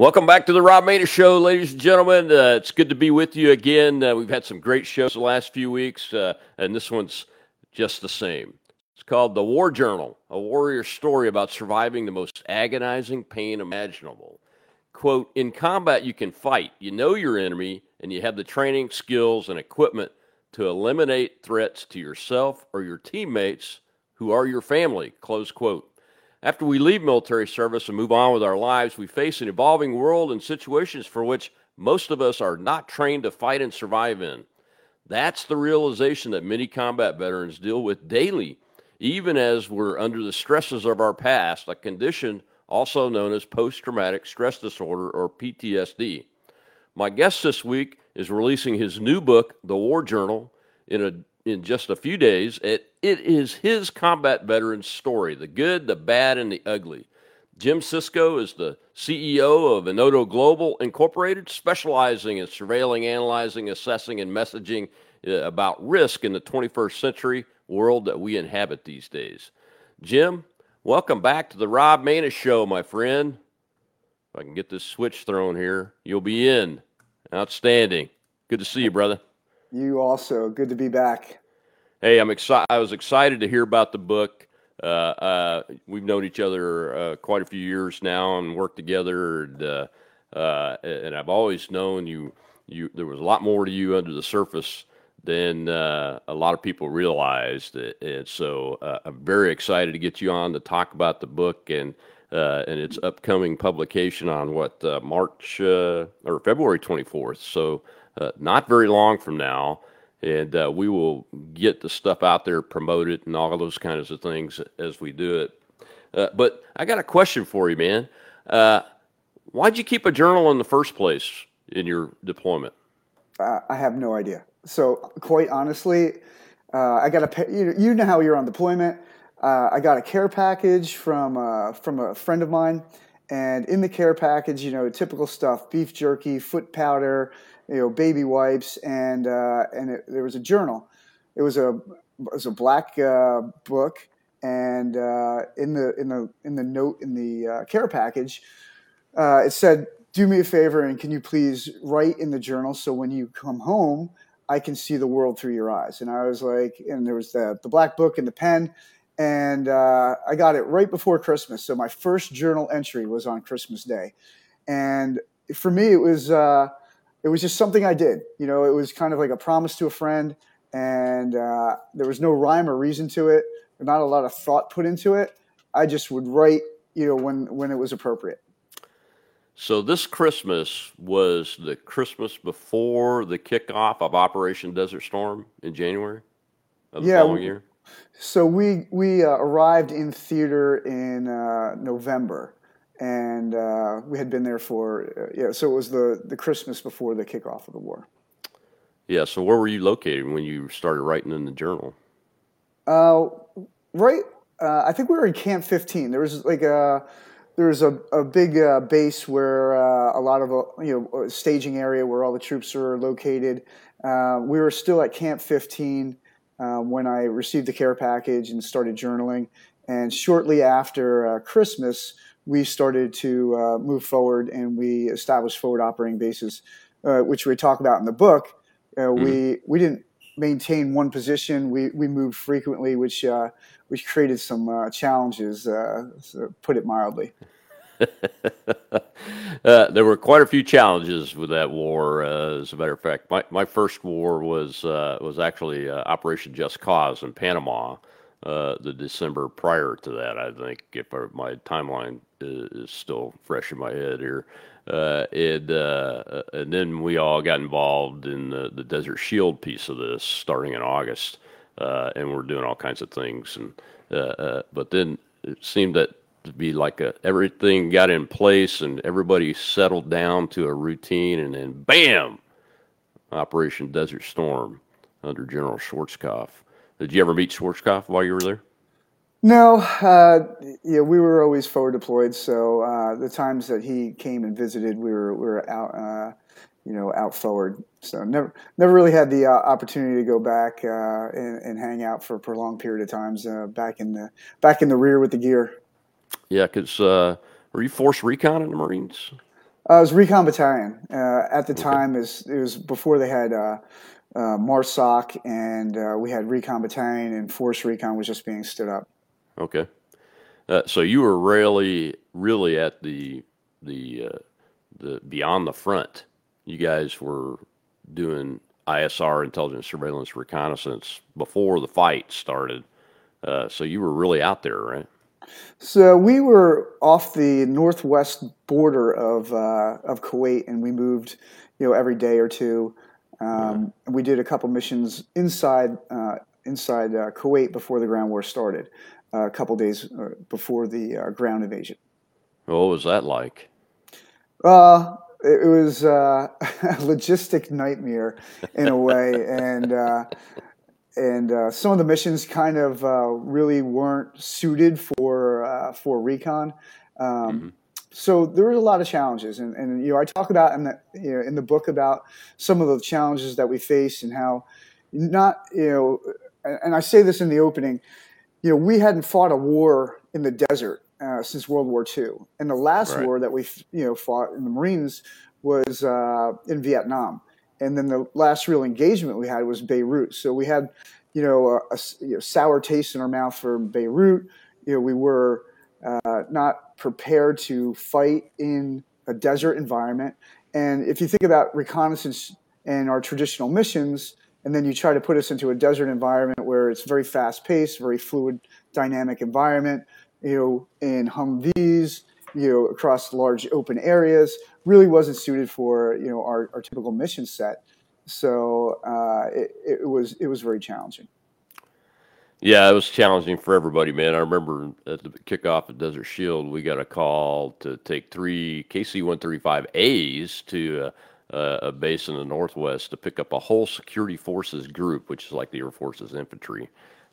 Welcome back to the Rob Maness Show, ladies and gentlemen. Uh, it's good to be with you again. Uh, we've had some great shows the last few weeks, uh, and this one's just the same. It's called The War Journal, a warrior story about surviving the most agonizing pain imaginable. Quote In combat, you can fight, you know your enemy, and you have the training, skills, and equipment to eliminate threats to yourself or your teammates who are your family. Close quote. After we leave military service and move on with our lives, we face an evolving world and situations for which most of us are not trained to fight and survive in. That's the realization that many combat veterans deal with daily, even as we're under the stresses of our past, a condition also known as post traumatic stress disorder or PTSD. My guest this week is releasing his new book, The War Journal, in a in just a few days. It, it is his combat veteran story the good, the bad, and the ugly. Jim Sisco is the CEO of Enodo Global Incorporated, specializing in surveilling, analyzing, assessing, and messaging uh, about risk in the 21st century world that we inhabit these days. Jim, welcome back to the Rob Maness Show, my friend. If I can get this switch thrown here, you'll be in. Outstanding. Good to see you, brother. You also. Good to be back. Hey, I'm excited. I was excited to hear about the book. Uh, uh, we've known each other uh, quite a few years now and worked together. And, uh, uh, and I've always known you. You there was a lot more to you under the surface than uh, a lot of people realized. And so I'm very excited to get you on to talk about the book and and its upcoming publication on what March or February 24th. So uh, not very long from now, and uh, we will get the stuff out there, promote it, and all those kinds of things as we do it. Uh, but I got a question for you, man. Uh, why'd you keep a journal in the first place in your deployment? I have no idea. So, quite honestly, uh, I got a you know, you know how you're on deployment. Uh, I got a care package from from a friend of mine, and in the care package, you know, typical stuff: beef jerky, foot powder, you know, baby wipes, and uh, and it, there was a journal. It was a it was a black uh, book, and uh, in the in the in the note in the uh, care package, uh, it said, "Do me a favor, and can you please write in the journal so when you come home, I can see the world through your eyes." And I was like, and there was the the black book and the pen. And uh, I got it right before Christmas. So my first journal entry was on Christmas Day. And for me, it was it was just something I did. You know, it was kind of like a promise to a friend, and uh, there was no rhyme or reason to it. Not a lot of thought put into it. I just would write, you know, when when it was appropriate. So this Christmas was the Christmas before the kickoff of Operation Desert Storm in January of the yeah, following year. So we we uh, arrived in theater in uh, November and uh, we had been there for uh, yeah. So it was the the Christmas before the kickoff of the war. Yeah. So where were you located when you started writing in the journal? Uh, right. Uh, I think we were in Camp 15. There was like a there was a, a big uh, base where uh, a lot of uh, you know staging area where all the troops are located. Uh, we were still at Camp 15 uh, when I received the care package and started journaling. And shortly after Christmas, we started to uh, move forward and we established forward operating bases, uh, which we talk about in the book. Uh, mm-hmm. We we didn't maintain one position. We we moved frequently, which uh, which created some uh, challenges, uh, so put it mildly. there were quite a few challenges with that war. as a matter of fact, my, my first war was was actually Operation Just Cause in Panama. Uh, the December prior to that. I think if my timeline is still fresh in my head here. Uh, and, uh, and then we all got involved in the, the Desert Shield piece of this starting in August. Uh, and we're doing all kinds of things. And uh, uh, but then it seemed that to be like a, everything got in place and everybody settled down to a routine, and then bam, Operation Desert Storm under General Schwarzkopf. Did you ever meet Schwarzkopf while you were there? No, uh, yeah, we were always forward deployed. So uh, the times that he came and visited, we were we were out, uh, you know, out forward. So never never really had the uh, opportunity to go back uh, and, and, hang out for a prolonged period of times uh, back in the back in the rear with the gear. Yeah, because were you force recon in the Marines? Uh, it was Recon Battalion. Uh, at the time, is it was before they had uh, uh, MARSOC, and uh, we had Recon Battalion, and Force Recon was just being stood up. Okay. Uh, so you were really, really at the the uh, the beyond the front. You guys were doing ISR, intelligence, surveillance, reconnaissance before the fight started. Uh, so you were really out there, right? So we were off the northwest border of uh, of Kuwait, and we moved, you know, every day or two. Um, and we did a couple missions inside uh, inside uh, Kuwait before the ground war started, uh, a couple days uh, before the uh, ground invasion. What was that like? Uh, it, was uh, a logistic nightmare in a way, and uh, and uh, some of the missions kind of uh, really weren't suited for uh, for recon. Um, So there was a lot of challenges, and, and you know I talk about in the you know, in the book about some of the challenges that we face and how not you know, and I say this in the opening, you know we hadn't fought a war in the desert uh, since World War II, and the last Right. war that we you know fought in the Marines was uh, in Vietnam, and then the last real engagement we had was Beirut. So we had you know a you know, sour taste in our mouth for Beirut. You know we were uh, not prepared to fight in a desert environment, and if you think about reconnaissance and our traditional missions. And then you try to put us into a desert environment where it's very fast paced, very fluid, dynamic environment you know, in Humvees, you know, across large open areas, really wasn't suited for you know our, our typical mission set. So uh, it, it was it was very challenging. Yeah, it was challenging for everybody, man. I remember at the kickoff of Desert Shield, we got a call to take three KC 135As to a base in the Northwest to pick up a whole security forces group, which is like the Air Force's infantry.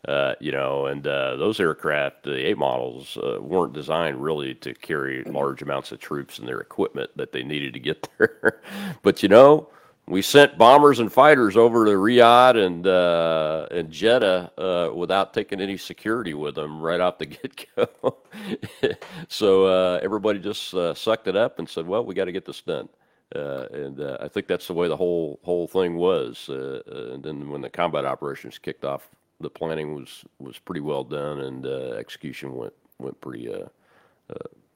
Uh, you know, and uh, those aircraft, the A models, uh, weren't designed really to carry large amounts of troops and their equipment that they needed to get there. but you know, we sent bombers and fighters over to Riyadh and uh, and Jeddah uh, without taking any security with them right off the get go. so uh, everybody just uh, sucked it up and said, "Well, we got to get this done." Uh, and uh, I think that's the way the whole whole thing was. And then when the combat operations kicked off, the planning was was pretty well done, and execution went went pretty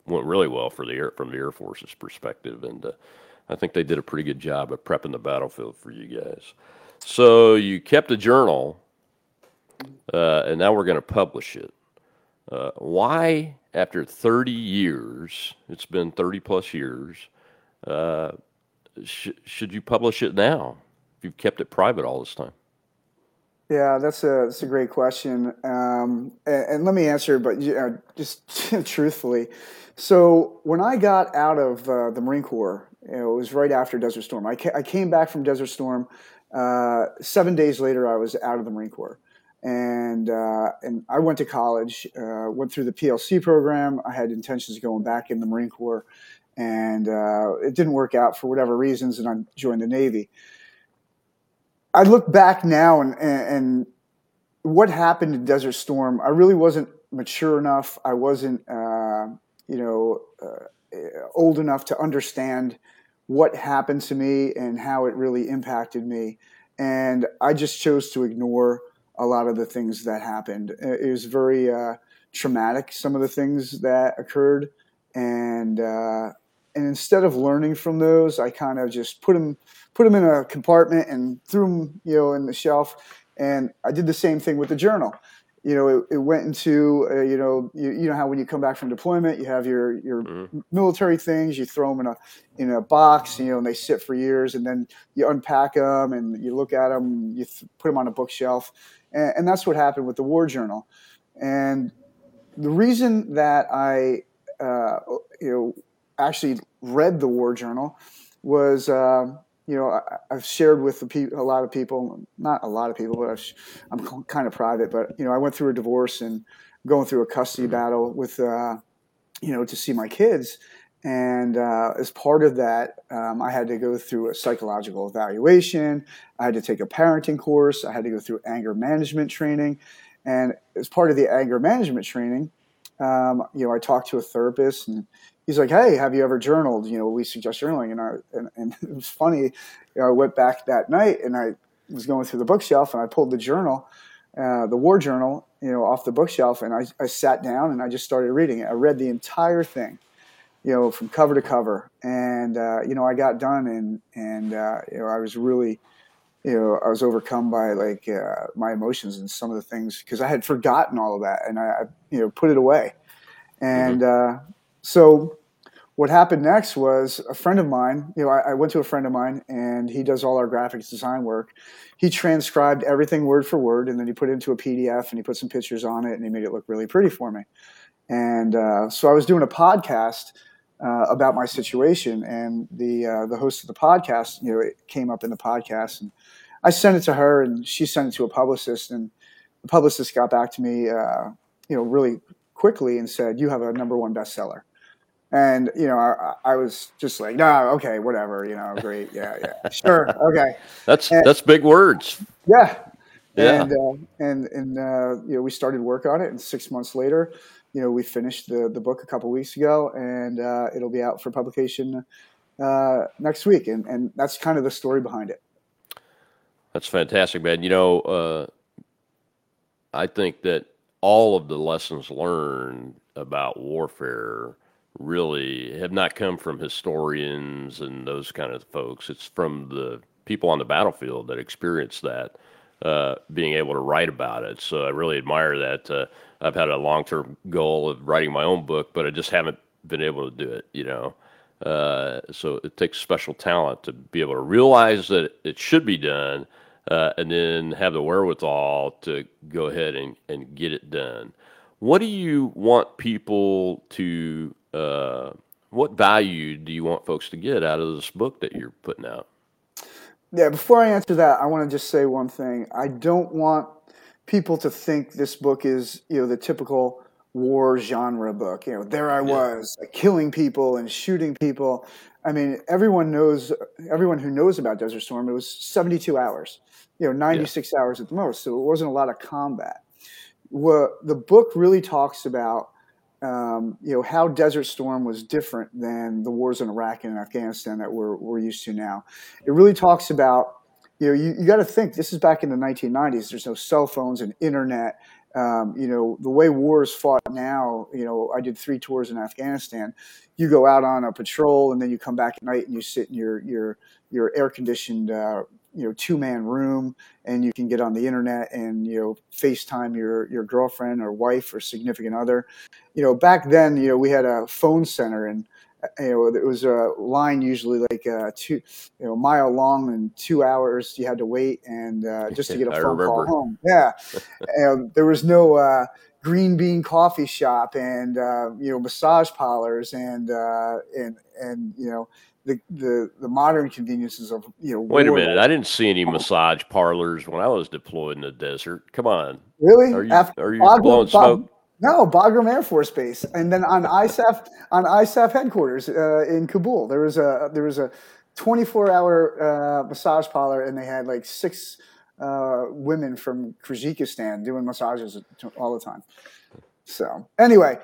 went really well for the air from the Air Force's perspective, and I think they did a pretty good job of prepping the battlefield for you guys. So you kept a journal, uh, and now we're going to publish it. Uh, why, after 30 years, it's been 30 plus years, uh, sh- should you publish it now? If you've kept it private all this time. Yeah, that's a that's a great question, um, and, and let me answer, but you know, just truthfully. So when I got out of uh, the Marine Corps, you know, it was right after Desert Storm. I, ca- I came back from Desert Storm. Uh, seven days later, I was out of the Marine Corps, and uh, and I went to college, uh, went through the PLC program. I had intentions of going back in the Marine Corps, and uh, it didn't work out for whatever reasons, and I joined the Navy. I look back now and, and, and what happened in Desert Storm. I really wasn't mature enough. I wasn't, uh, you know, uh, old enough to understand what happened to me and how it really impacted me. And I just chose to ignore a lot of the things that happened. It was very uh, traumatic. Some of the things that occurred, and uh, and instead of learning from those, I kind of just put them put them in a compartment and threw them, you know, in the shelf. And I did the same thing with the journal. You know, it, it went into, uh, you know, you, you know how when you come back from deployment, you have your your Mhm. military things, you throw them in a in a box, you know, and they sit for years, and then you unpack them and you look at them, you th- put them on a bookshelf, and, and that's what happened with the war journal. And the reason that I, uh, you know, actually read the war journal was, um, you know, I, I've shared with the pe- a lot of people, not a lot of people, but I've, sh- I'm kind of private. But you know, I went through a divorce and going through a custody battle with, uh, you know, to see my kids. And uh, as part of that, um, I had to go through a psychological evaluation. I had to take a parenting course. I had to go through anger management training. And as part of the anger management training, um, you know, I talked to a therapist and he's like, Hey, have you ever journaled? You know, we suggest journaling. And I, and, and it was funny. You know, I went back that night and I was going through the bookshelf and I pulled the journal, uh, the war journal, you know, off the bookshelf. And I, I sat down and I just started reading it. I read the entire thing, you know, from cover to cover. And, uh, you know, I got done and, and, uh, you know, I was really, you know, I was overcome by like uh, my emotions and some of the things because I had forgotten all of that and I, I you know, put it away. And mm-hmm. So what happened next was a friend of mine, you know, I, I, went to a friend of mine and he does all our graphics design work. He transcribed everything word for word and then he put it into a PDF and he put some pictures on it and he made it look really pretty for me. And uh, so I was doing a podcast uh, about my situation and the uh, the host of the podcast, you know, it came up in the podcast and I sent it to her and she sent it to a publicist and the publicist got back to me, uh, you know, really quickly and said, "You have a number one bestseller." And you know, I, I was just like, "No, nah, okay, whatever." You know, great, yeah, yeah, sure, okay. That's and, that's big words. Yeah, yeah. And uh, and and uh, you know, we started work on it, and six months later, you know, we finished the the book a couple weeks ago, and uh, it'll be out for publication uh, next week, and and that's kind of the story behind it. That's fantastic, man. You know, uh, I think that all of the lessons learned about warfare really have not come from historians and those kind of folks. It's from the people on the battlefield that experience that, uh, being able to write about it. So I really admire that. Uh, I've had a long term goal of writing my own book, but I just haven't been able to do it, you know. Uh, so it takes special talent to be able to realize that it should be done uh, and then have the wherewithal to go ahead and, and get it done. What do you want people to, uh, what value do you want folks to get out of this book that you're putting out? Yeah, before I answer that, I want to just say one thing. I don't want people to think this book is, you know, the typical war genre book. You know, there I was yeah. killing people and shooting people. I mean, everyone knows, everyone who knows about Desert Storm, it was 72 hours, you know, 96 yeah. hours at the most. So it wasn't a lot of combat. What the book really talks about, um, you know, how Desert Storm was different than the wars in Iraq and Afghanistan that we're, we're used to now. It really talks about, you know, you, you got to think this is back in the 1990s. There's no cell phones and internet um, you know, the way wars fought now, you know, I did three tours in Afghanistan. You go out on a patrol and then you come back at night and you sit in your your your air conditioned uh, you know two man room and you can get on the internet and you know FaceTime your your girlfriend or wife or significant other. You know, back then, you know, we had a phone center and you know, it was a line usually like uh, two, you know, mile long and two hours you had to wait and uh, just to get a phone call home. Yeah, and there was no uh, green bean coffee shop and uh, you know massage parlors and uh, and and you know the, the the modern conveniences of you know. Wait a minute! I didn't see any massage parlors when I was deployed in the desert. Come on, really? Are you, After, are you blowing smoke? No, Bagram Air Force Base, and then on ISAF on ISAF headquarters uh, in Kabul, there was a there was a 24 hour uh, massage parlor, and they had like six uh, women from Kyrgyzstan doing massages all the time. So anyway,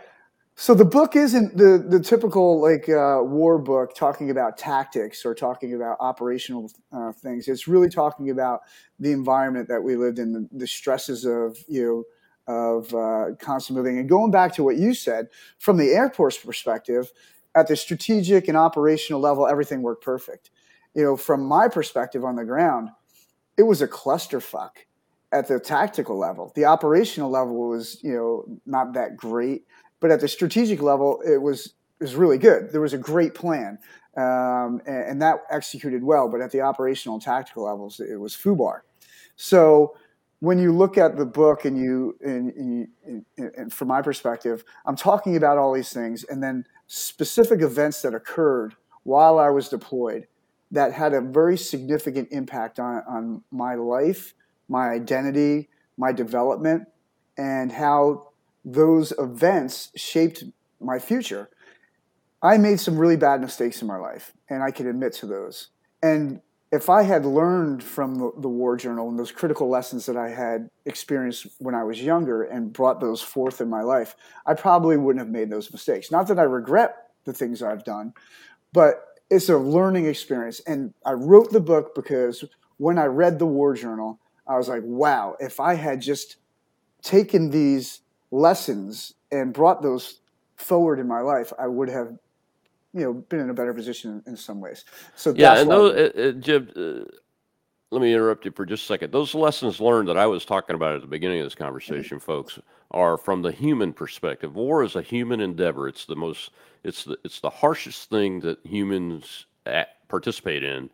so the book isn't the the typical like uh, war book talking about tactics or talking about operational uh, things. It's really talking about the environment that we lived in, the, the stresses of you know of uh, constant moving. And going back to what you said, from the Air Force perspective, at the strategic and operational level, everything worked perfect. You know, from my perspective on the ground, it was a clusterfuck at the tactical level. The operational level was, you know, not that great, but at the strategic level, it was it was really good. There was a great plan, um, and, and, that executed well. But at the operational and tactical levels, it was FUBAR. So when you look at the book and you and, and, and, and, from my perspective i'm talking about all these things and then specific events that occurred while i was deployed that had a very significant impact on, on my life my identity my development and how those events shaped my future i made some really bad mistakes in my life and i can admit to those and if I had learned from the, the, war journal and those critical lessons that I had experienced when I was younger and brought those forth in my life, I probably wouldn't have made those mistakes. Not that I regret the things I've done, but it's a learning experience. And I wrote the book because when I read the war journal, I was like, wow, if I had just taken these lessons and brought those forward in my life, I would have you know been in a better position in, some ways. So yeah, and those, uh, uh, Jim, uh, let me interrupt you for just a second. Those lessons learned that I was talking about at the beginning of this conversation, mm-hmm. folks, are from the human perspective. War is a human endeavor. It's the most, it's the, it's the harshest thing that humans participate in.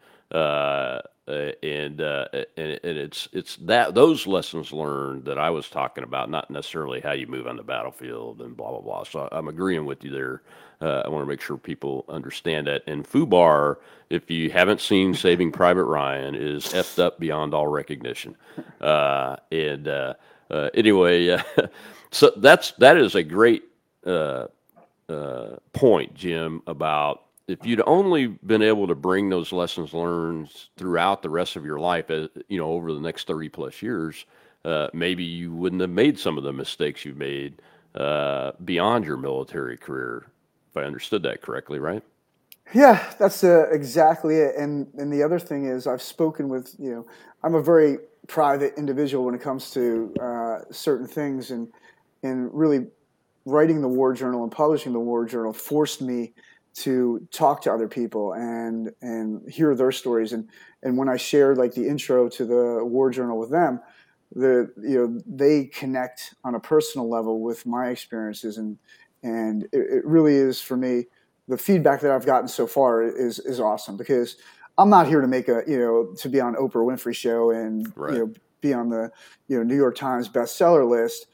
Uh, and, uh, and and it's it's that those lessons learned that I was talking about, not necessarily how you move on the battlefield and blah blah blah. So I'm agreeing with you there. Uh, I want to make sure people understand that. And Fubar, if you haven't seen Saving Private Ryan, is effed up beyond all recognition. Uh, and uh, uh, anyway, so that's that is a great point, Jim, about if you'd only been able to bring those lessons learned throughout the rest of your life, uh, you know, over the next 30 plus years, uh, maybe you wouldn't have made some of the mistakes you made uh, beyond your military career, if I understood that correctly, right? Yeah, that's uh, exactly it. And and the other thing is, I've spoken with you know, I'm a very private individual when it comes to uh, certain things, and and really writing the war journal and publishing the war journal forced me to talk to other people and and hear their stories. And and when I shared like the intro to the war journal with them the you know they connect on a personal level with my experiences. And and it, it really is for me the feedback that I've gotten so far is is awesome because I'm not here to make a you know to be on Oprah Winfrey show and right. you know be on the you know New York Times bestseller list.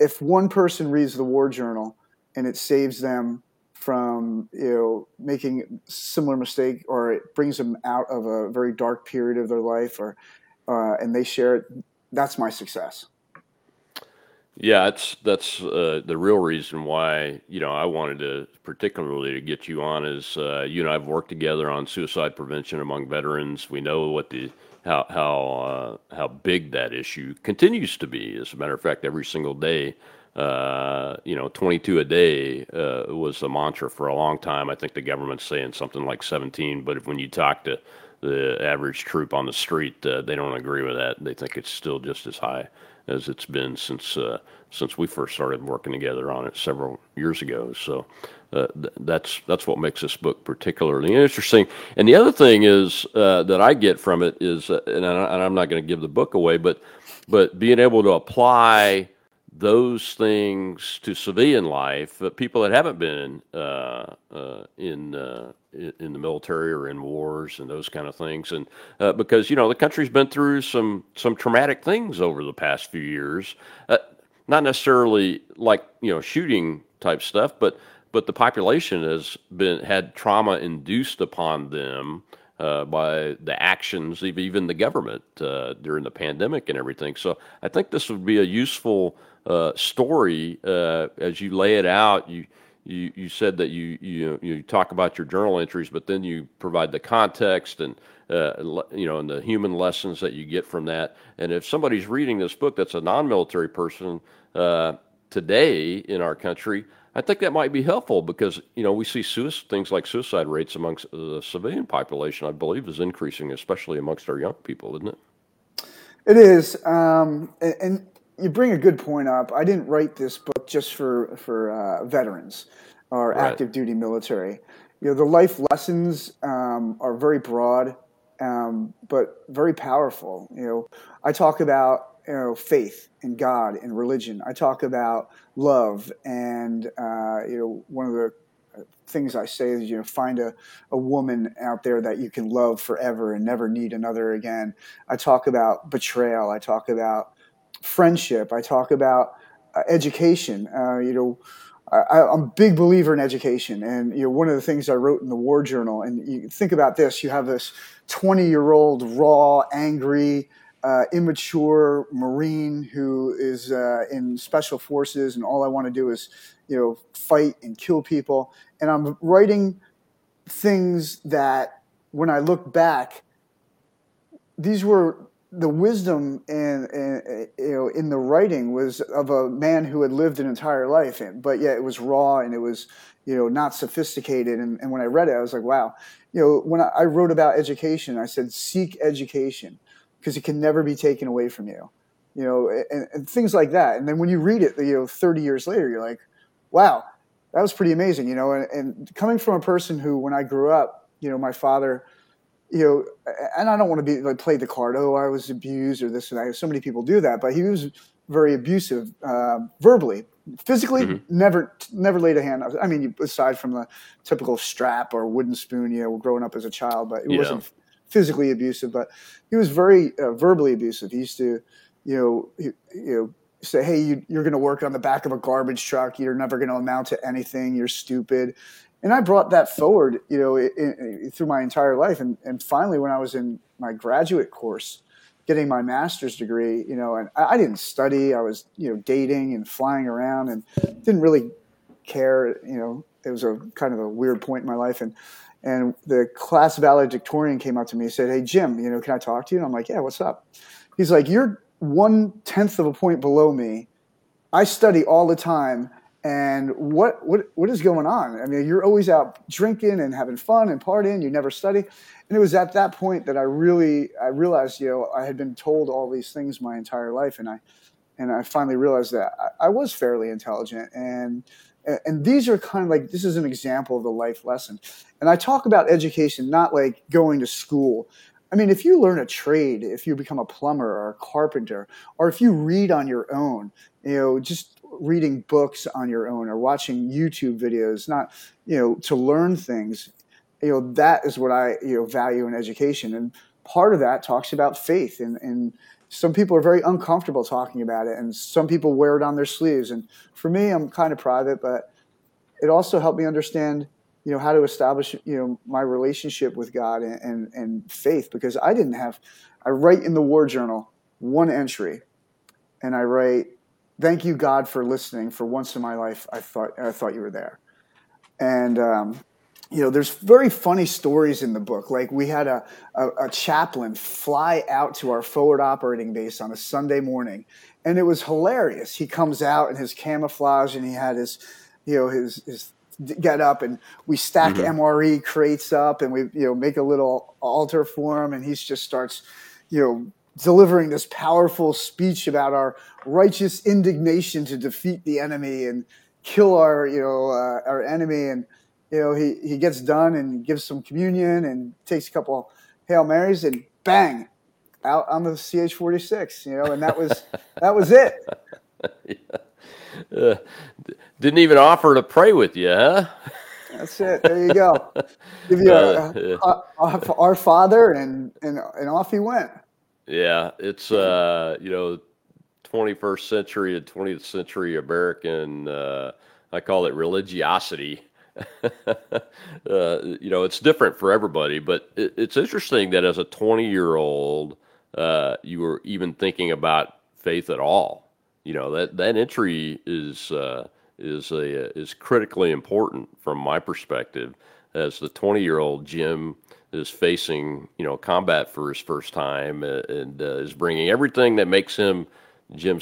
If one person reads the war journal and it saves them from you know making similar mistake or it brings them out of a very dark period of their life or uh, and they share it that's my success. Yeah that's that's uh, the real reason why you know i wanted to particularly to get you on is uh, you and i've worked together on suicide prevention among veterans. We know what the how how uh, how big that issue continues to be. As a matter of fact every single day uh, you know, 22 a day uh, was the mantra for a long time. I think the government's saying something like 17, but if, when you talk to the average troop on the street, uh, they don't agree with that. They think it's still just as high as it's been since uh, since we first started working together on it several years ago. So uh, th- that's that's what makes this book particularly interesting. And the other thing is uh, that I get from it is, and, I, and I'm not going to give the book away, but but being able to apply those things to civilian life, but people that haven't been uh, uh, in uh, in the military or in wars and those kind of things, and uh, because you know the country's been through some some traumatic things over the past few years, uh, not necessarily like you know shooting type stuff, but but the population has been had trauma induced upon them. Uh, by the actions of even the government during the pandemic and everything. So I think this would be a useful uh, story uh, as you lay it out. You you you said that you you you talk about your journal entries, but then you provide the context and uh, you know and the human lessons that you get from that. And if somebody's reading this book that's a non-military person uh, today in our country. I think that might be helpful because you know we see suicide, things like suicide rates amongst the civilian population. I believe is increasing, especially amongst our young people, isn't it? It is, um, and you bring a good point up. I didn't write this book just for for uh, veterans or right. active duty military. You know, the life lessons um, are very broad, um, but very powerful. You know, I talk about you know faith in God and religion. I talk about love, and uh, you know, one of the things I say is, you know, find a, a woman out there that you can love forever and never need another again. I talk about betrayal. I talk about friendship. I talk about uh, education. Uh, you know, I, am a big believer in education, and you know, one of the things I wrote in the War Journal. And you think about this: you have this 20 year old raw, angry. Uh, immature Marine who is uh, in special forces, and all I want to do is, you know, fight and kill people. And I'm writing things that, when I look back, these were the wisdom and, and, you know in the writing was of a man who had lived an entire life in, but yet it was raw and it was you know not sophisticated. And, and when I read it, I was like, wow. You know, when I wrote about education, I said seek education because it can never be taken away from you. You know, and, and things like that. And then when you read it, you know, 30 years later, you're like, wow, that was pretty amazing. You know, and, and coming from a person who, when I grew up, you know, my father you know, and I don't want to be like play the card. Oh, I was abused or this and that. So many people do that, but he was very abusive uh, verbally, physically. Mm-hmm. Never, never laid a hand. I mean, aside from the typical strap or wooden spoon, you know, growing up as a child, but it yeah. wasn't physically abusive. But he was very uh, verbally abusive. He used to, you know, he, you know. Say, hey, you, you're going to work on the back of a garbage truck. You're never going to amount to anything. You're stupid and I brought that forward, you know, in, in, through my entire life. And, and finally, when I was in my graduate course, getting my master's degree, you know, and I, I didn't study. I was, you know, dating and flying around, and didn't really care. You know, it was a kind of a weird point in my life, and and the class valedictorian came up to me and said, "Hey, Jim, you know, can I talk to you?" And I'm like, "Yeah, what's up?" He's like, "You're one tenth of a point below me. I study all the time." and what what what is going on? I mean, you're always out drinking and having fun and partying. You never study, and it was at that point that I really I realized, you know, I had been told all these things my entire life, and I and I finally realized that I, I was fairly intelligent, and and these are kind of like this is an example of a life lesson. And I talk about education not like going to school. I mean, if you learn a trade, if you become a plumber or a carpenter, or if you read on your own, you know, just reading books on your own or watching YouTube videos, not you know to learn things. You know that is what I you know value in education, and part of that talks about faith. And, and some people are very uncomfortable talking about it, and some people wear it on their sleeves. And for me, I'm kind of private, but it also helped me understand you know how to establish you know my relationship with God and, and, and faith because I didn't have. I write in the War Journal one entry, and I write thank you God for listening. For once in my life, I thought I thought you were there, and. Um, you know, there's very funny stories in the book. Like we had a, a, a, chaplain fly out to our forward operating base on a Sunday morning, and it was hilarious. He comes out in his camouflage, and he had his, you know, his his get up, and we stack mm-hmm. MRE crates up, and we you know make a little altar for him, and he just starts, you know, delivering this powerful speech about our righteous indignation to defeat the enemy and kill our you know uh, our enemy and you know he, he gets done and gives some communion and takes a couple hail marys and bang out on the ch46 you know and that was that was it yeah. uh, didn't even offer to pray with you huh that's it there you go give you uh, a, a, a, our father and, and and off he went yeah, it's uh, you know, 21st century and 20th century American. Uh, I call it religiosity. uh, you know, it's different for everybody, but it, it's interesting that as a 20 year old, uh, you were even thinking about faith at all. You know that that entry is uh, is a is critically important from my perspective. As the 20 year old Jim is facing you know combat for his first time uh, and uh, is bringing everything that makes him Jim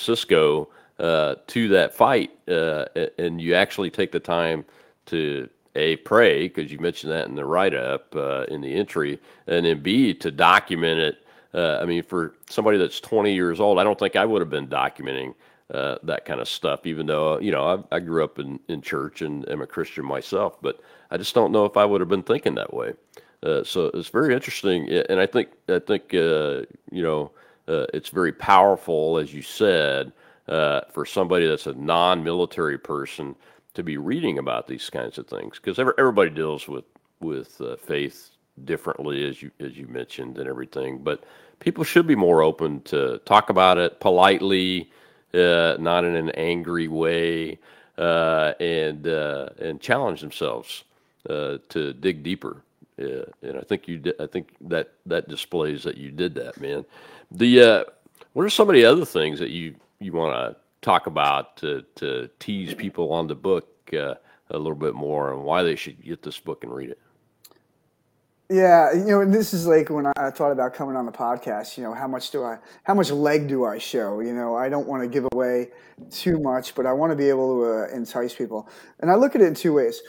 uh, to that fight, and you actually take the time to a pray because you mentioned that in the write up uh, in the entry, and then b to document it. Uh, I mean, for somebody that's 20 years old, I don't think I would have been documenting. that kind of stuff, even though you know I, I grew up in, in church and am a Christian myself, but I just don't know if I would have been thinking that way. Uh, so it's very interesting, and I think I think uh, you know uh, it's very powerful, as you said, uh, for somebody that's a non-military person to be reading about these kinds of things because everybody deals with with uh, faith differently, as you as you mentioned, and everything. But people should be more open to talk about it politely, uh, not in an angry way, uh, and uh, and challenge themselves to dig deeper. Yeah, and I think you did. I think that that displays that you did that, man. The uh, what are some of the other things that you you want to talk about to to tease people on the book uh, a little bit more and why they should get this book and read it? Yeah, you know, and this is like when I thought about coming on the podcast. You know, how much do I, how much leg do I show? You know, I don't want to give away too much, but I want to be able to uh, entice people. And I look at it in two ways.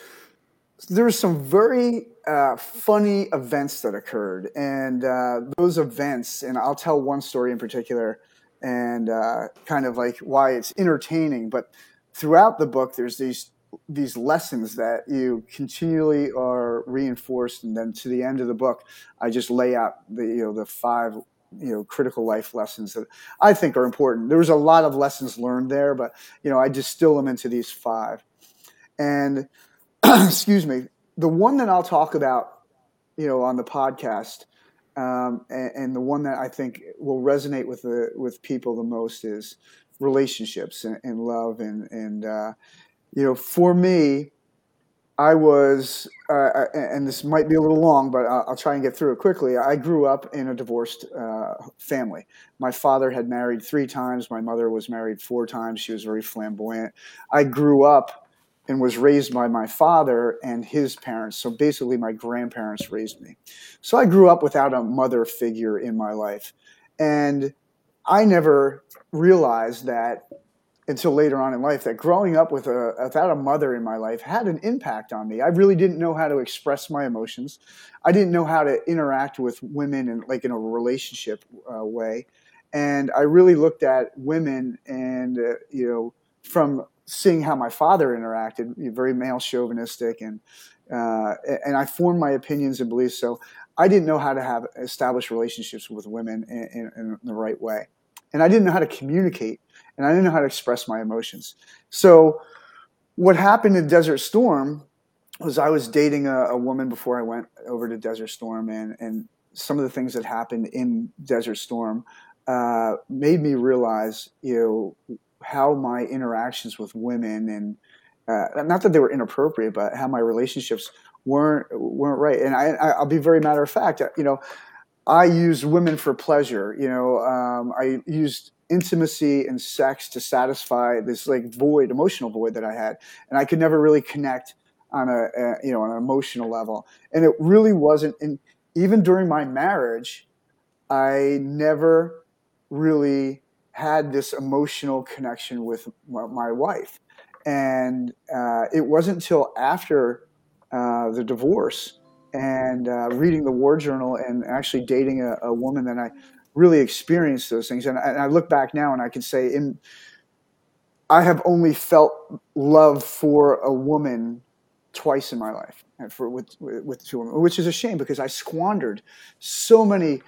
There were some very uh, funny events that occurred, and uh, those events, and I'll tell one story in particular, and uh, kind of like why it's entertaining. But throughout the book, there's these these lessons that you continually are reinforced, and then to the end of the book, I just lay out the you know the five you know critical life lessons that I think are important. There was a lot of lessons learned there, but you know I distill them into these five. And excuse me, the one that I'll talk about, you know, on the podcast, um, and, and, the one that I think will resonate with the with people the most is relationships and, and love and and uh, you know, for me, I was, uh, and this might be a little long, but I'll try and get through it quickly. I grew up in a divorced uh, family. My father had married three times. My mother was married four times. She was very flamboyant. I grew up and was raised by my father and his parents. So basically, my grandparents raised me. So I grew up without a mother figure in my life. And I never realized that until later on in life that growing up with a without a mother in my life had an impact on me. I really didn't know how to express my emotions. I didn't know how to interact with women in like in a relationship uh, way, and I really looked at women and uh, you know from seeing how my father interacted, very male chauvinistic, and uh, and I formed my opinions and beliefs. So I didn't know how to have established relationships with women in, in, in the right way, and I didn't know how to communicate and I didn't know how to express my emotions. So, what happened in Desert Storm was I was dating a, a, woman before I went over to Desert Storm, and and some of the things that happened in Desert Storm uh, made me realize, you know, how my interactions with women and uh, not that they were inappropriate, but how my relationships weren't weren't right. And I, I'll be very matter of fact. You know, I used women for pleasure. You know, um, I used intimacy and sex to satisfy this like void, emotional void that I had, and I could never really connect on a, a you know on an emotional level. And it really wasn't. And even during my marriage, I never really had this emotional connection with my wife, and uh, it wasn't until after uh, the divorce and uh, reading the war journal and actually dating a, a woman that I really experienced those things. And I, and I look back now and I can say, in I have only felt love for a woman twice in my life, and for with with two women, which is a shame because I squandered so many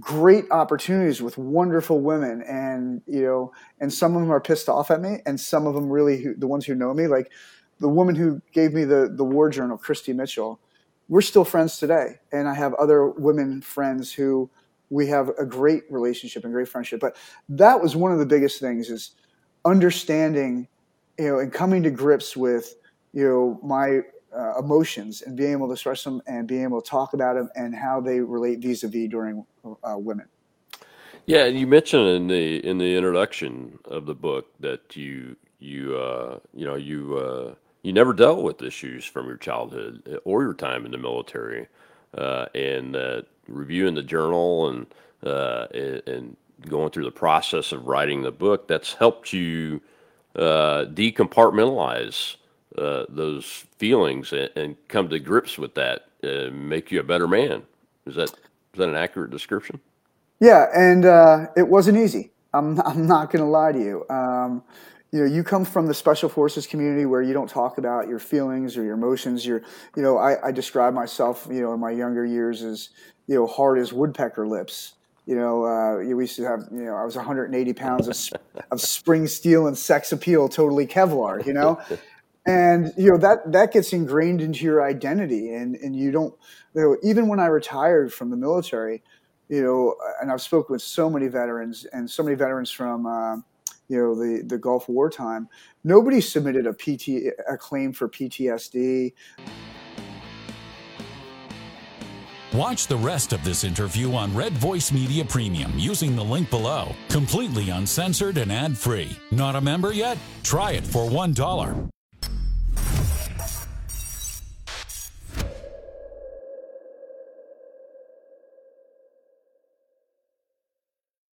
great opportunities with wonderful women, and you know, and some of them are pissed off at me, and some of them really the ones who know me, like the woman who gave me the the war journal, Christy Mitchell. We're still friends today, and I have other women friends who we have a great relationship and great friendship. But that was one of the biggest things is understanding, you know, and coming to grips with, you know, my uh, emotions and being able to express them and being able to talk about them and how they relate vis-a-vis during uh, women. Yeah, and you mentioned in the in the introduction of the book that you you uh, you know you uh, you never dealt with issues from your childhood or your time in the military, uh, and reviewing the journal and uh, and going through the process of writing the book, that's helped you uh, decompartmentalize uh, those feelings and, and, come to grips with that, and make you a better man. Is that is that an accurate description? Yeah, and uh, it wasn't easy. I'm I'm not going to lie to you. Um, you know, you come from the special forces community where you don't talk about your feelings or your emotions. You're, you know, I, I describe myself, you know, in my younger years as, you know, hard as woodpecker lips. You know, uh, we used to have, you know, I was 180 pounds of, of spring steel and sex appeal, totally Kevlar, you know? And, you know, that, that gets ingrained into your identity. And, and you don't, you know, even when I retired from the military, you know, and I've spoken with so many veterans and so many veterans from, uh, you know, the, the Gulf War time, nobody submitted a PT, a claim for PTSD. Watch the rest of this interview on Red Voice Media Premium using the link below. Completely uncensored and ad free. Not a member yet? Try it for $1.